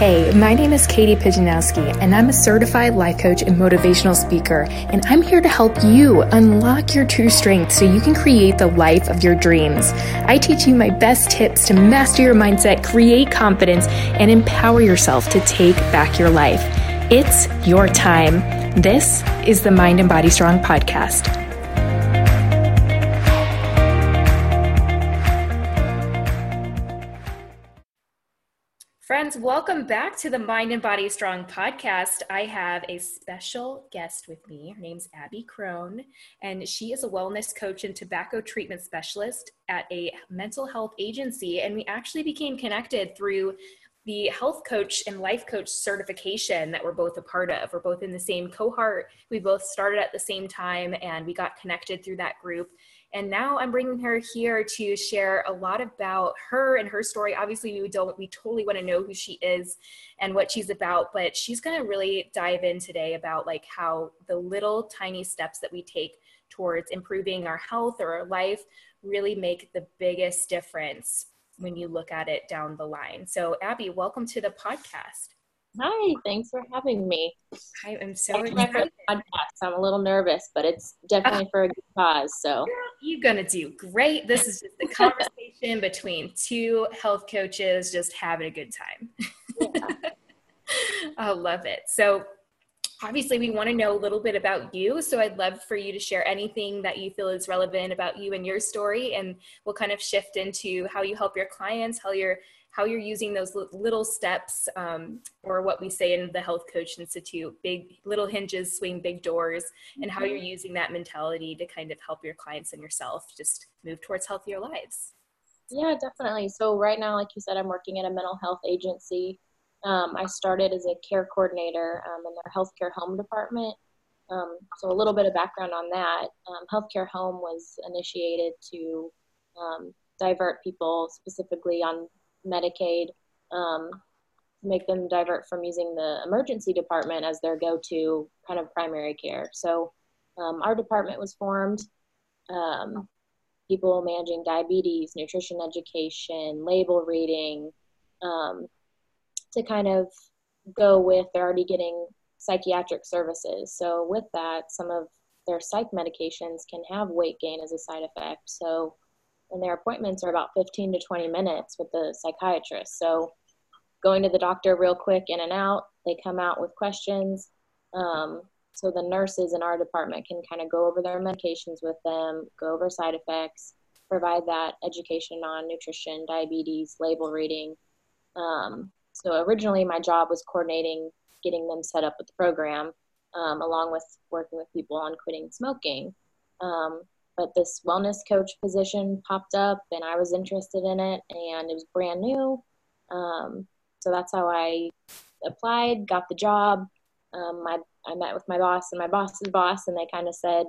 Hey, my name is Katie Pijanowski, and I'm a certified life coach and motivational speaker. And I'm here to help you unlock your true strength so you can create the life of your dreams. I teach you my best tips to master your mindset, create confidence, and empower yourself to take back your life. It's your time. This is the Mind and Body Strong podcast. Friends, welcome back to the Mind and Body Strong podcast. I have a special guest with me. Her name's Abby Crone, and she is a wellness coach and tobacco treatment specialist at a mental health agency. And we actually became connected through the health coach and life coach certification that we're both a part of. We're both in the same cohort. We both started at the same time, and we got connected through that group. And now I'm bringing her here to share a lot about her and her story. Obviously, we don't, we totally want to know who she is and what she's about, but she's going to really dive in today about like how the little tiny steps that we take towards improving our health or our life really make the biggest difference when you look at it down the line. So, Abby, welcome to the podcast. Hi, thanks for having me. I am so excited. Podcast. I'm a little nervous, but it's definitely for a good cause. So you're gonna do great. This is just a conversation between two health coaches just having a good time. Yeah. I love it. So obviously we want to know a little bit about you so i'd love for you to share anything that you feel is relevant about you and your story and we'll kind of shift into how you help your clients how you're how you're using those little steps um, or what we say in the health coach institute big little hinges swing big doors and how you're mm-hmm. using that mentality to kind of help your clients and yourself just move towards healthier lives. Yeah definitely. So right now like you said i'm working at a mental health agency. Um, i started as a care coordinator um, in their healthcare home department. Um, so a little bit of background on that. Um, healthcare home was initiated to um, divert people specifically on Medicaid, um, make them divert from using the emergency department as their go-to kind of primary care. So um, our department was formed. Um, people managing diabetes, nutrition education, label reading, um, to kind of go with they're already getting psychiatric services. So with that, some of their psych medications can have weight gain as a side effect. So and their appointments are about 15 to 20 minutes with the psychiatrist. So going to the doctor real quick in and out, they come out with questions. Um, so the nurses in our department can kind of go over their medications with them, go over side effects, provide that education on nutrition, diabetes, label reading. Um, so originally my job was coordinating getting them set up with the program, um, along with working with people on quitting smoking. Um, but this wellness coach position popped up and I was interested in it and it was brand new. Um, so that's how I applied, got the job. Um, I, I met with my boss and my boss's boss and they kind of said,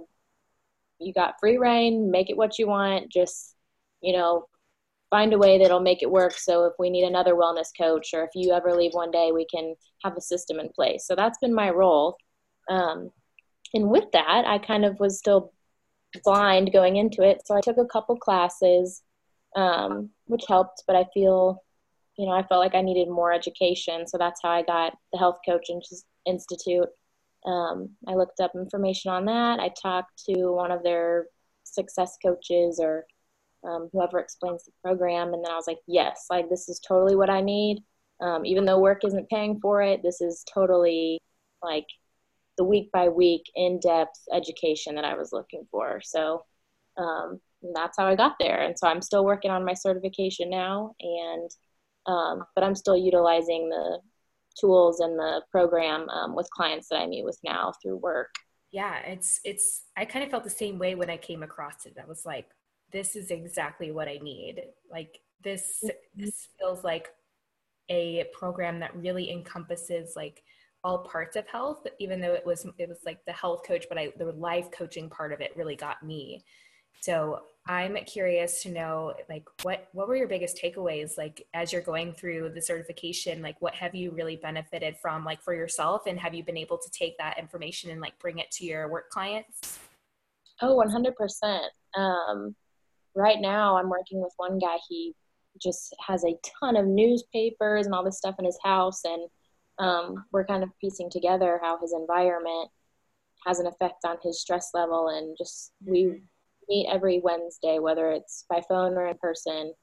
you got free rein, make it what you want. Just, you know, find a way that'll make it work. So if we need another wellness coach or if you ever leave one day, we can have a system in place. So that's been my role. Um, and with that, I kind of was still blind going into it. So I took a couple classes, um, which helped, but I feel, you know, I felt like I needed more education. So that's how I got the Health Coach Institute. Um, I looked up information on that. I talked to one of their success coaches or um, whoever explains the program. And then I was like, yes, like this is totally what I need. Um, even though work isn't paying for it, this is totally like the week by week in depth education that I was looking for. So um, that's how I got there. And so I'm still working on my certification now, and um, but I'm still utilizing the tools and the program um, with clients that I meet with now through work. Yeah, it's it's. I kind of felt the same way when I came across it. I was like, this is exactly what I need. Like this, mm-hmm. this feels like a program that really encompasses like all parts of health even though it was it was like the health coach but i the life coaching part of it really got me so i'm curious to know like what what were your biggest takeaways like as you're going through the certification like what have you really benefited from like for yourself and have you been able to take that information and like bring it to your work clients oh 100% um, right now i'm working with one guy he just has a ton of newspapers and all this stuff in his house. And um, we're kind of piecing together how his environment has an effect on his stress level. And just we mm-hmm. meet every Wednesday, whether it's by phone or in person,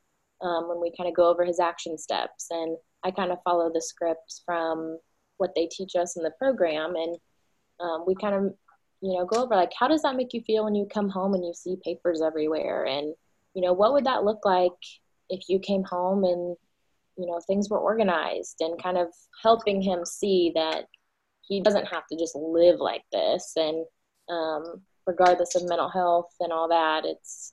um, when we kind of go over his action steps. And I kind of follow the scripts from what they teach us in the program. And um, we kind of, you know, go over like, how does that make you feel when you come home and you see papers everywhere? And, you know, what would that look like if you came home and you know things were organized and kind of helping him see that he doesn't have to just live like this and um, regardless of mental health and all that it's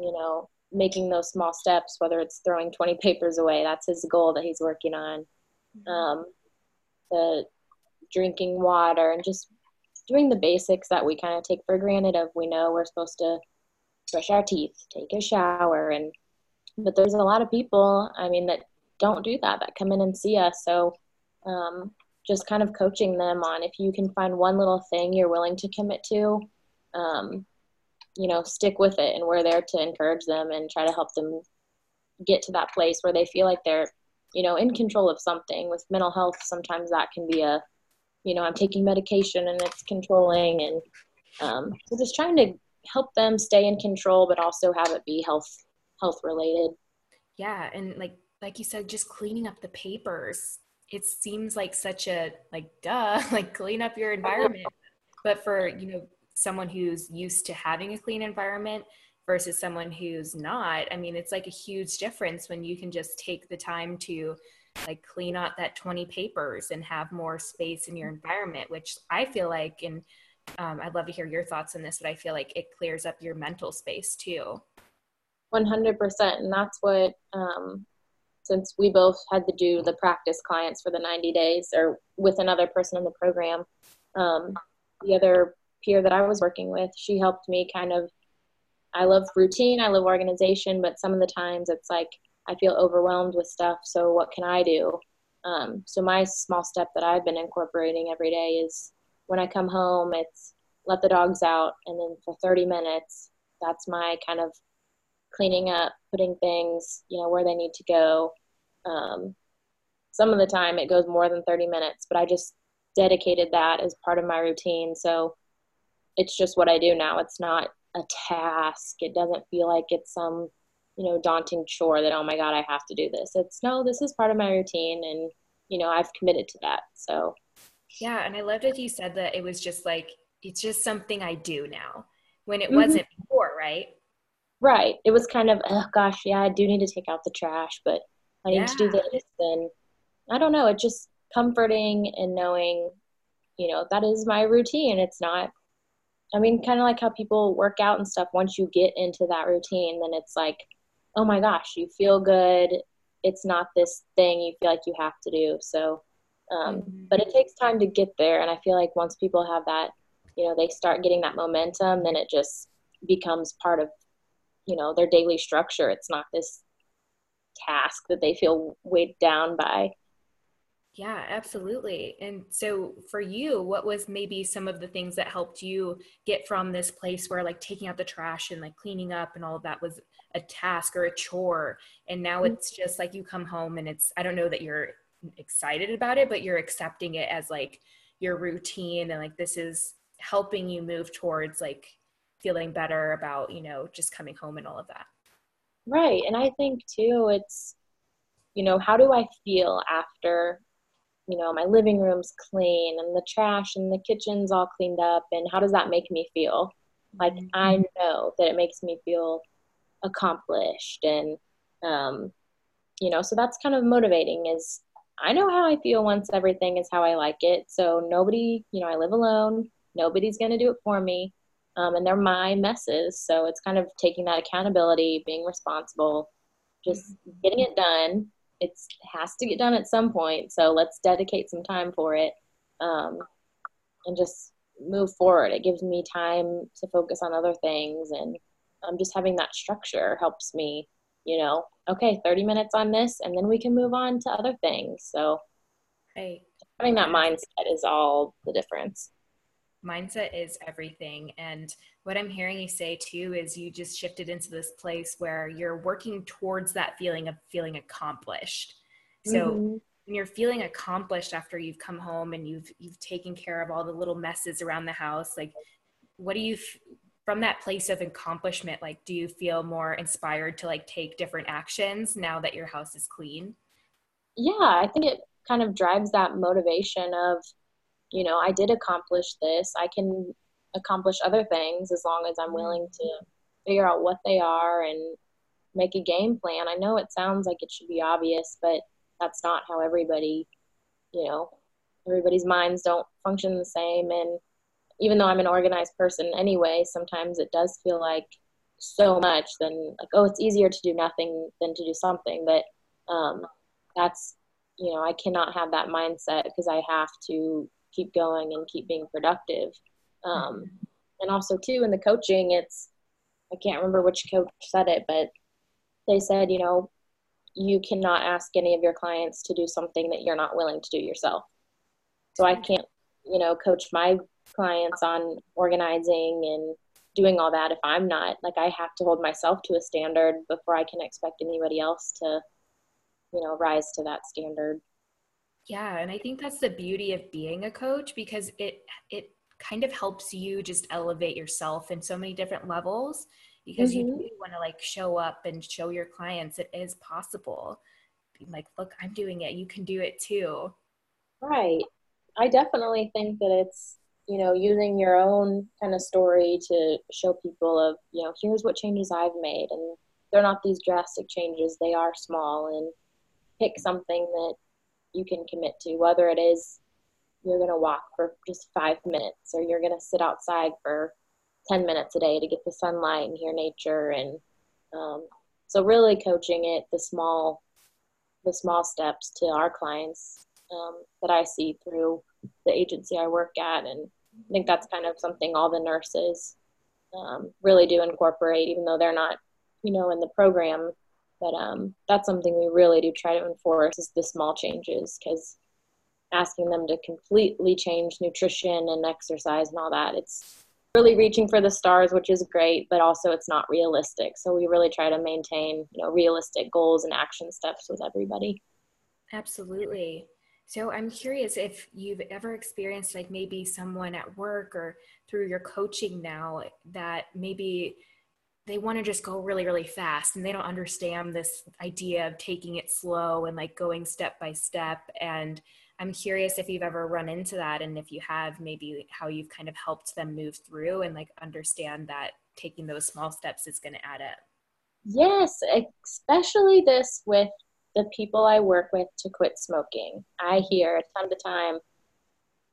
you know making those small steps whether it's throwing 20 papers away that's his goal that he's working on mm-hmm. um, the drinking water and just doing the basics that we kind of take for granted of we know we're supposed to brush our teeth take a shower and but there's a lot of people i mean that don't do that that come in and see us so um, just kind of coaching them on if you can find one little thing you're willing to commit to um, you know stick with it and we're there to encourage them and try to help them get to that place where they feel like they're you know in control of something with mental health sometimes that can be a you know i'm taking medication and it's controlling and um, so just trying to help them stay in control but also have it be health health related. Yeah, and like like you said, just cleaning up the papers. It seems like such a like duh, like clean up your environment. But for you know someone who's used to having a clean environment versus someone who's not, I mean, it's like a huge difference when you can just take the time to like clean out that 20 papers and have more space in your environment, which I feel like, and um, I'd love to hear your thoughts on this, but I feel like it clears up your mental space too. 100% and that's what um, since we both had to do the practice clients for the 90 days or with another person in the program um, the other peer that i was working with she helped me kind of i love routine i love organization but some of the times it's like i feel overwhelmed with stuff so what can i do? Um, so my small step that i've been incorporating every day is when i come home it's let the dogs out and then for 30 minutes that's my kind of cleaning up, putting things, you know, where they need to go. Um, some of the time it goes more than 30 minutes, but I just dedicated that as part of my routine. So it's just what I do now. It's not a task. It doesn't feel like it's some, you know, daunting chore that, oh my God, I have to do this. It's no, this is part of my routine and, you know, I've committed to that. So, yeah. And I loved that you said that it was just like, it's just something I do now when it mm-hmm. wasn't before, right? Right. It was kind of, oh gosh, yeah, I do need to take out the trash, but I need yeah. to do this. And I don't know, it's just comforting and knowing, you know, that is my routine. It's not, I mean, kind of like how people work out and stuff. Once you get into that routine, then it's like, oh my gosh, you feel good. It's not this thing you feel like you have to do. So, um, mm-hmm. but it takes time to get there. And I feel like once people have that, you know, they start getting that momentum, then it just becomes part of you know their daily structure. It's not this task that they feel weighed down by. Yeah absolutely. And so for you what was maybe some of the things that helped you get from this place where like taking out the trash and like cleaning up and all of that was a task or a chore? And now mm-hmm. it's just like you come home and it's i don't know that you're excited about it but you're accepting it as like your routine and like this is helping you move towards like feeling better about you know just coming home and all of that. Right. And i think too it's you know how do i feel after you know my living room's clean and the trash and the kitchen's all cleaned up? And how does that make me feel? Like mm-hmm. i know that it makes me feel accomplished and um you know so that's kind of motivating is i know how i feel once everything is how i like it. So nobody you know i live alone. Nobody's going to do it for me um, and they're my messes. So it's kind of taking that accountability, being responsible, just mm-hmm. getting it done. It's, it has to get done at some point. So let's dedicate some time for it um, and just move forward. It gives me time to focus on other things. And um, just having that structure helps me, you know, okay, 30 minutes on this, and then we can move on to other things. So right. having that mindset is all the difference mindset is everything and what I'm hearing you say too is you just shifted into this place where you're working towards that feeling of feeling accomplished. So mm-hmm. when you're feeling accomplished after you've come home and you've you've taken care of all the little messes around the house, like what do you from that place of accomplishment like do you feel more inspired to like take different actions now that your house is clean? Yeah, I think it kind of drives that motivation of you know, I did accomplish this. I can accomplish other things as long as I'm willing to figure out what they are and make a game plan. I know it sounds like it should be obvious, but that's not how everybody, you know, everybody's minds don't function the same. And even though I'm an organized person anyway, sometimes it does feel like so much then like, oh, it's easier to do nothing than to do something. But um, that's, you know, I cannot have that mindset because I have to keep going and keep being productive. Um, and also too in the coaching, it's I can't remember which coach said it, but they said, you know, you cannot ask any of your clients to do something that you're not willing to do yourself. So I can't, you know, coach my clients on organizing and doing all that if I'm not. Like I have to hold myself to a standard before I can expect anybody else to, you know, rise to that standard. Yeah, and I think that's the beauty of being a coach because it it kind of helps you just elevate yourself in so many different levels because mm-hmm. you want to like show up and show your clients it is possible. Be like, look, I'm doing it. You can do it too. Right. I definitely think that it's, you know, using your own kind of story to show people of, you know, here's what changes I've made and they're not these drastic changes, they are small and pick something that you can commit to, whether it is you're going to walk for just five minutes or you're going to sit outside for 10 minutes a day to get the sunlight and hear nature and um, so really coaching it the small the small steps to our clients um, that i see through the agency i work at. And i think that's kind of something all the nurses um, really do incorporate even though they're not you know in the program but um, that's something we really do try to enforce is the small changes because asking them to completely change nutrition and exercise and all that it's really reaching for the stars which is great but also it's not realistic. So we really try to maintain you know realistic goals and action steps with everybody. Absolutely. So i'm curious if you've ever experienced like maybe someone at work or through your coaching now that maybe they want to just go really really fast and they don't understand this idea of taking it slow and like going step by step and i'm curious if you've ever run into that and if you have maybe how you've kind of helped them move through and like understand that taking those small steps is going to add up. Yes especially this with the people i work with to quit smoking. I hear time to time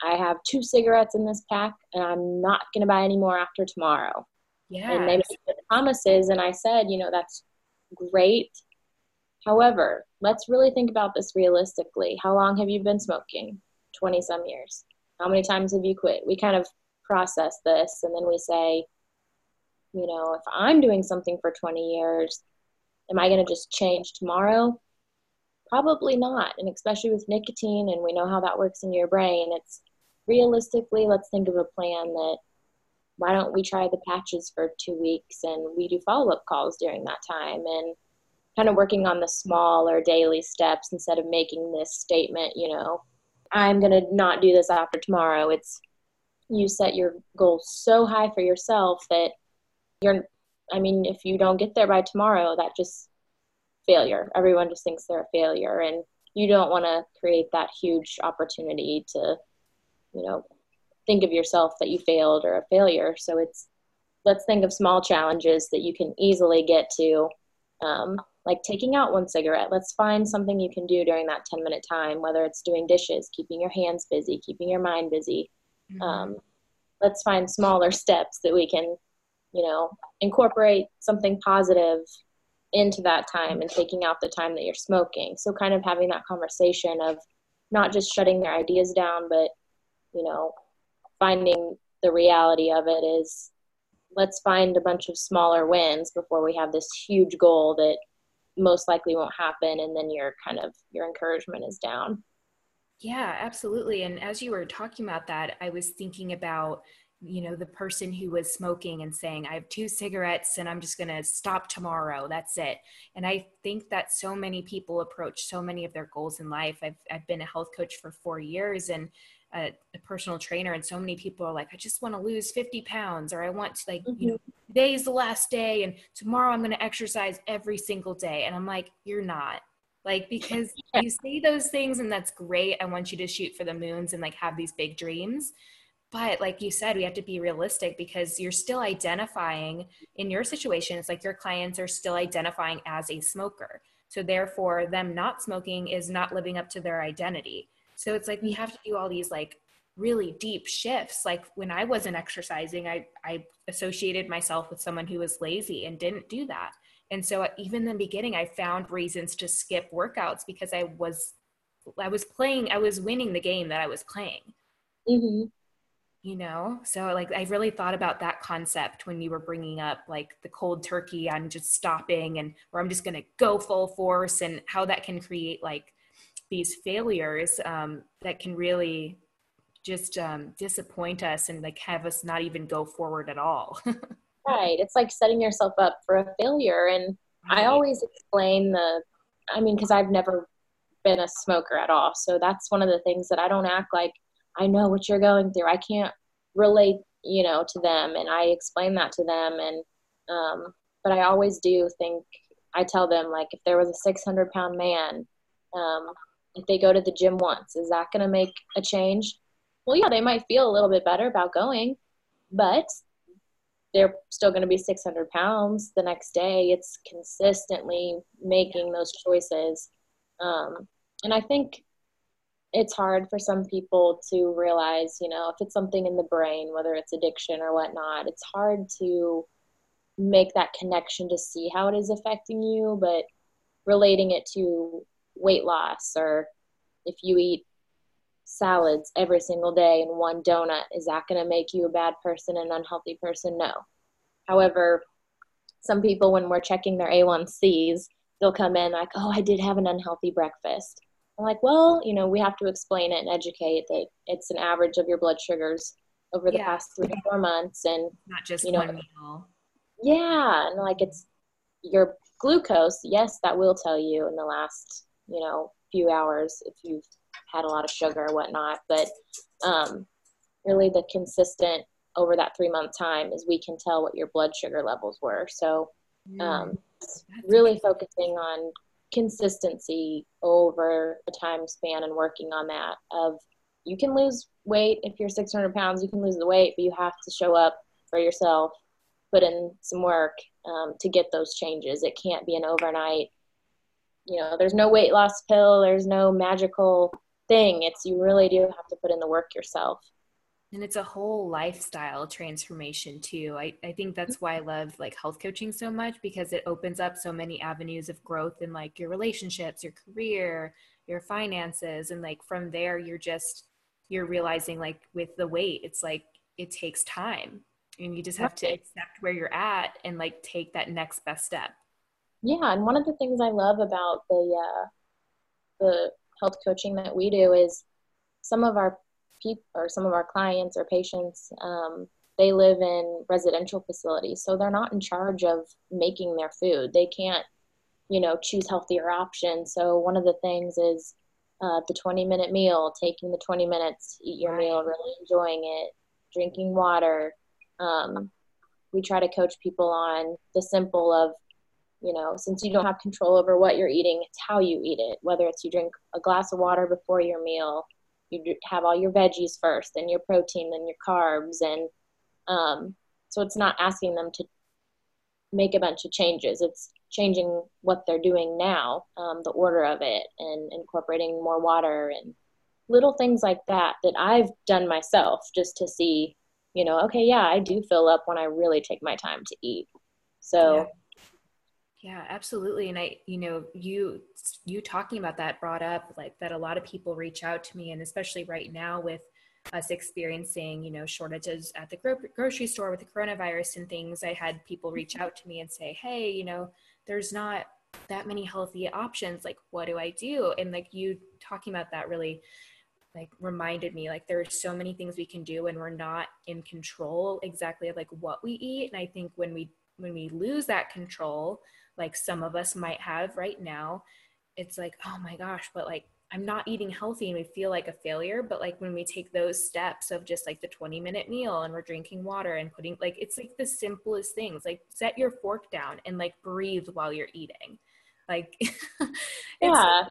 i have two cigarettes in this pack and i'm not going to buy any more after tomorrow. Yeah. And they made promises, and I said, you know, that's great. However, let's really think about this realistically. How long have you been smoking? 20 some years. How many times have you quit? We kind of process this and then we say, you know, if I'm doing something for 20 years, am I going to just change tomorrow? Probably not. And especially with nicotine, and we know how that works in your brain, it's realistically, let's think of a plan that why don't we try the patches for two weeks and we do follow up calls during that time and kind of working on the small or daily steps instead of making this statement, you know, I'm going to not do this after tomorrow. It's you set your goal so high for yourself that you're, I mean, if you don't get there by tomorrow, that just failure. Everyone just thinks they're a failure and you don't want to create that huge opportunity to, you know, think of yourself that you failed or a failure. So it's let's think of small challenges that you can easily get to, um, like taking out one cigarette. Let's find something you can do during that 10 minute time, whether it's doing dishes, keeping your hands busy, keeping your mind busy. Mm-hmm. Um, let's find smaller steps that we can, you know, incorporate something positive into that time and taking out the time that you're smoking. So, kind of having that conversation of not just shutting their ideas down, but, you know, finding the reality of it is let's find a bunch of smaller wins before we have this huge goal that most likely won't happen and then your kind of your encouragement is down. Yeah absolutely. And as you were talking about that i was thinking about you know the person who was smoking and saying i have two cigarettes and i'm just going to stop tomorrow. That's it. And i think that so many people approach so many of their goals in life. I've, I've been a health coach for four years and a, a personal trainer and so many people are like i just want to lose 50 pounds or i want to like mm-hmm. you know today's the last day and tomorrow i'm going to exercise every single day and i'm like you're not like because you say those things and that's great i want you to shoot for the moons and like have these big dreams but like you said, we have to be realistic because you're still identifying in your situation, it's like your clients are still identifying as a smoker. So therefore, them not smoking is not living up to their identity. So it's like we have to do all these like really deep shifts. Like when I wasn't exercising, I, I associated myself with someone who was lazy and didn't do that. And so even in the beginning, I found reasons to skip workouts because I was I was playing, I was winning the game that I was playing. Mm-hmm you know so like i really thought about that concept when you were bringing up like the cold turkey i'm just stopping and or i'm just going to go full force and how that can create like these failures um, that can really just um, disappoint us and like have us not even go forward at all right it's like setting yourself up for a failure and right. i always explain the i mean because i've never been a smoker at all so that's one of the things that i don't act like I know what you're going through. I can't relate, you know, to them. And I explain that to them. And, um, but I always do think, I tell them, like, if there was a 600 pound man, um, if they go to the gym once, is that going to make a change? Well, yeah, they might feel a little bit better about going, but they're still going to be 600 pounds the next day. It's consistently making those choices. Um, and I think it's hard for some people to realize, you know, if it's something in the brain, whether it's addiction or whatnot, it's hard to make that connection to see how it is affecting you, but relating it to weight loss or if you eat salads every single day and one donut, is that going to make you a bad person, an unhealthy person? No. However, some people, when we're checking their A1Cs, they'll come in like, oh, I did have an unhealthy breakfast I'm like, well, you know, we have to explain it and educate that it's an average of your blood sugars over the yeah. past three to four months, and not just you know, one meal. Yeah, and like it's your glucose. Yes, that will tell you in the last you know few hours if you've had a lot of sugar or whatnot. But um, really, the consistent over that three month time is we can tell what your blood sugar levels were. So um, really focusing on consistency over a time span and working on that of you can lose weight if you're 600 pounds you can lose the weight but you have to show up for yourself put in some work um, to get those changes it can't be an overnight you know there's no weight loss pill there's no magical thing. It's you really do have to put in the work yourself. And it's a whole lifestyle transformation too. I, I think that's why i love like health coaching so much because it opens up so many avenues of growth in like your relationships your career your finances. And like from there you're just you're realizing like with the weight it's like it takes time. And you just have to accept where you're at and like take that next best step yeah and one of the things i love about the uh the health coaching that we do is some of our people or some of our clients or patients um, they live in residential facilities so they're not in charge of making their food. They can't you know choose healthier options. So one of the things is uh, the 20 minute meal taking the 20 minutes to eat your meal really enjoying it drinking water. Um, we try to coach people on the simple of you know since you don't have control over what you're eating it's how you eat it. Whether it's you drink a glass of water before your meal you have all your veggies first then your protein then your carbs and um, so it's not asking them to make a bunch of changes. It's changing what they're doing now um, the order of it and incorporating more water and little things like that that i've done myself just to see you know okay yeah i do fill up when i really take my time to eat. So yeah. Yeah, absolutely. And I, you know, you you talking about that brought up like that a lot of people reach out to me and especially right now with us experiencing, you know, shortages at the gro- grocery store with the coronavirus and things, I had people reach mm-hmm. out to me and say, "Hey, you know, there's not that many healthy options. Like, what do I do?" And like you talking about that really like reminded me like there are so many things we can do and we're not in control exactly of like what we eat and i think when we when we lose that control like some of us might have right now it's like oh my gosh but like i'm not eating healthy and we feel like a failure. But like when we take those steps of just like the 20 minute meal and we're drinking water and putting like it's like the simplest things like set your fork down and like breathe while you're eating. Like yeah.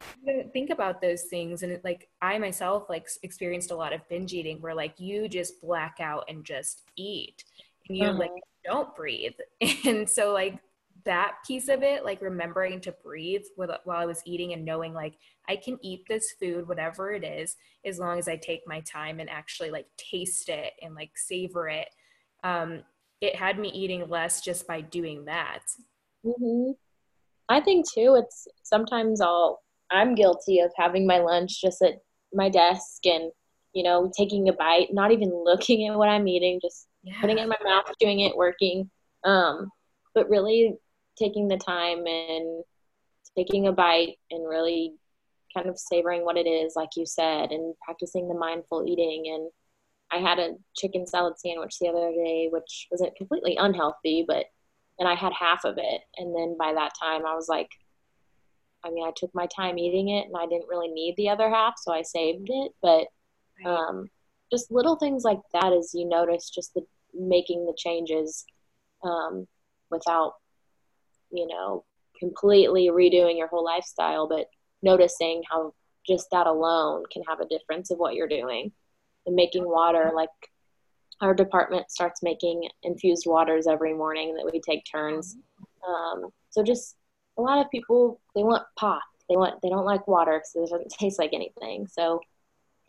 think about those things. And it, like i myself like experienced a lot of binge eating where like you just black out and just eat and you uh-huh. like don't breathe. And so like that piece of it like remembering to breathe while i was eating and knowing like i can eat this food whatever it is as long as i take my time and actually like taste it and like savor it um it had me eating less just by doing that mm-hmm. I think too, it's sometimes I'll, I'm guilty of having my lunch just at my desk and, you know, taking a bite, not even looking at what I'm eating, just yeah. putting it in my mouth, doing it, working. Um, but really taking the time and taking a bite and really kind of savoring what it is, like you said, and practicing the mindful eating. And I had a chicken salad sandwich the other day, which wasn't completely unhealthy, but and I had half of it. And then by that time, I was like, I mean, I took my time eating it and I didn't really need the other half, so I saved it. But um, just little things like that as you notice just the making the changes um, without, you know, completely redoing your whole lifestyle, but noticing how just that alone can have a difference of what you're doing and making water like our department starts making infused waters every morning that we take turns. Um, so just a lot of people they want pop. They want they don't like water because it doesn't taste like anything. So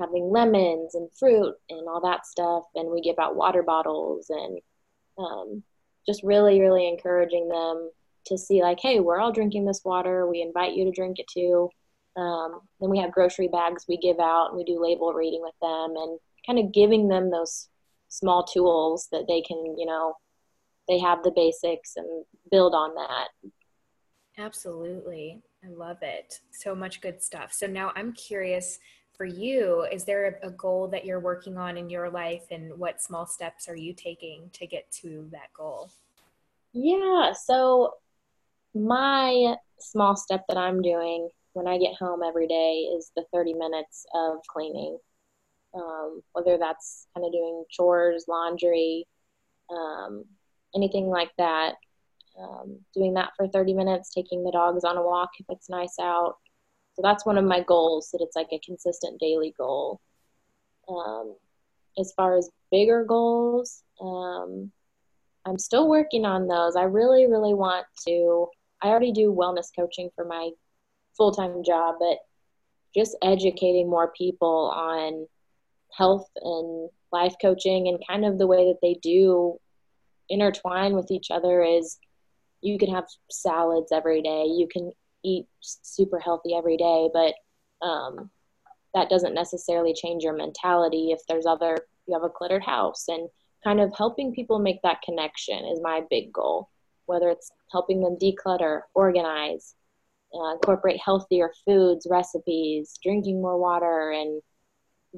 having lemons and fruit and all that stuff, and we give out water bottles and um, just really really encouraging them to see like, hey, we're all drinking this water. We invite you to drink it too. Um, then we have grocery bags we give out and we do label reading with them and kind of giving them those small tools that they can, you know, they have the basics and build on that. Absolutely. I love it. So much good stuff. So now I'm curious for you, is there a, goal that you're working on in your life and what small steps are you taking to get to that goal? Yeah. So my small step that I'm doing when I get home every day is the 30 minutes of cleaning um, whether that's kind of doing chores, laundry, um, anything like that. Um, doing that for 30 minutes, taking the dogs on a walk if it's nice out. So that's one of my goals, that it's like a consistent daily goal. Um, as far as bigger goals, um, I'm still working on those. I really, really want to. I already do wellness coaching for my full time job, but just educating more people on health and life coaching and kind of the way that they do intertwine with each other is you can have salads every day. You can eat super healthy every day but um, that doesn't necessarily change your mentality if there's other you have a cluttered house and kind of helping people make that connection is my big goal whether it's helping them declutter organize uh, incorporate healthier foods recipes drinking more water and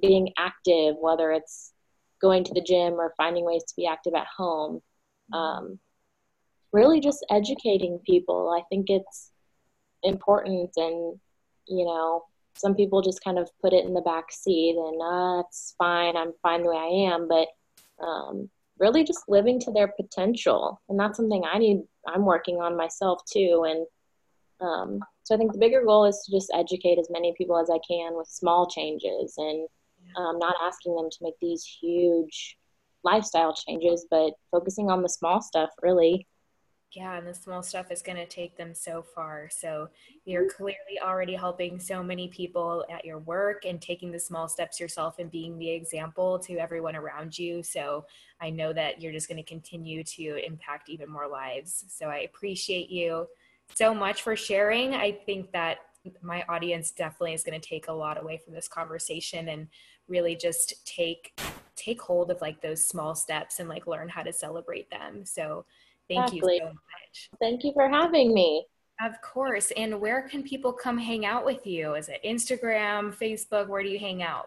being active, whether it's going to the gym or finding ways to be active at home. Um, really just educating people. I think it's important and, you know, some people just kind of put it in the back seat and uh, it's fine, I'm fine the way I am, but um, really just living to their potential. And that's something I need, I'm working on myself too. And um, so I think the bigger goal is to just educate as many people as I can with small changes and um, not asking them to make these huge lifestyle changes, but focusing on the small stuff really. Yeah, and the small stuff is going to take them so far. So you're mm-hmm. clearly already helping so many people at your work and taking the small steps yourself and being the example to everyone around you. So I know that you're just going to continue to impact even more lives. So I appreciate you so much for sharing. I think that my audience definitely is going to take a lot away from this conversation and really just take take hold of like those small steps and like learn how to celebrate them so thank exactly. you so much thank you for having me of course and where can people come hang out with you is it instagram facebook where do you hang out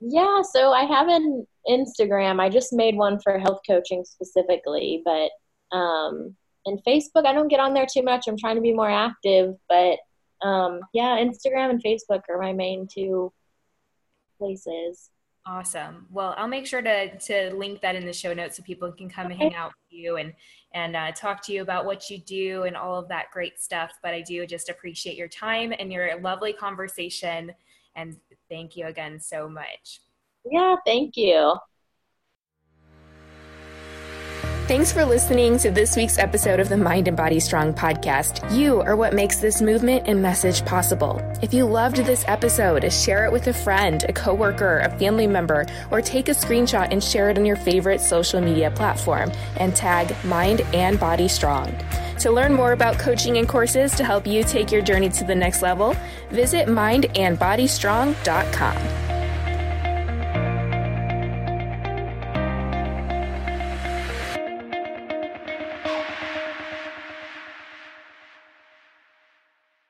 Yeah, so I have an Instagram. I just made one for health coaching specifically, but um, and Facebook, I don't get on there too much. I'm trying to be more active, but um, yeah, Instagram and Facebook are my main two places. Awesome. Well, I'll make sure to to link that in the show notes so people can come okay. and hang out with you and and uh, talk to you about what you do and all of that great stuff. But I do just appreciate your time and your lovely conversation. And thank you again so much. Yeah, thank you. Thanks for listening to this week's episode of the Mind and Body Strong podcast. You are what makes this movement and message possible. If you loved this episode, share it with a friend, a coworker, a family member, or take a screenshot and share it on your favorite social media platform and tag Mind and Body Strong. To learn more about coaching and courses to help you take your journey to the next level, visit mindandbodystrong.com.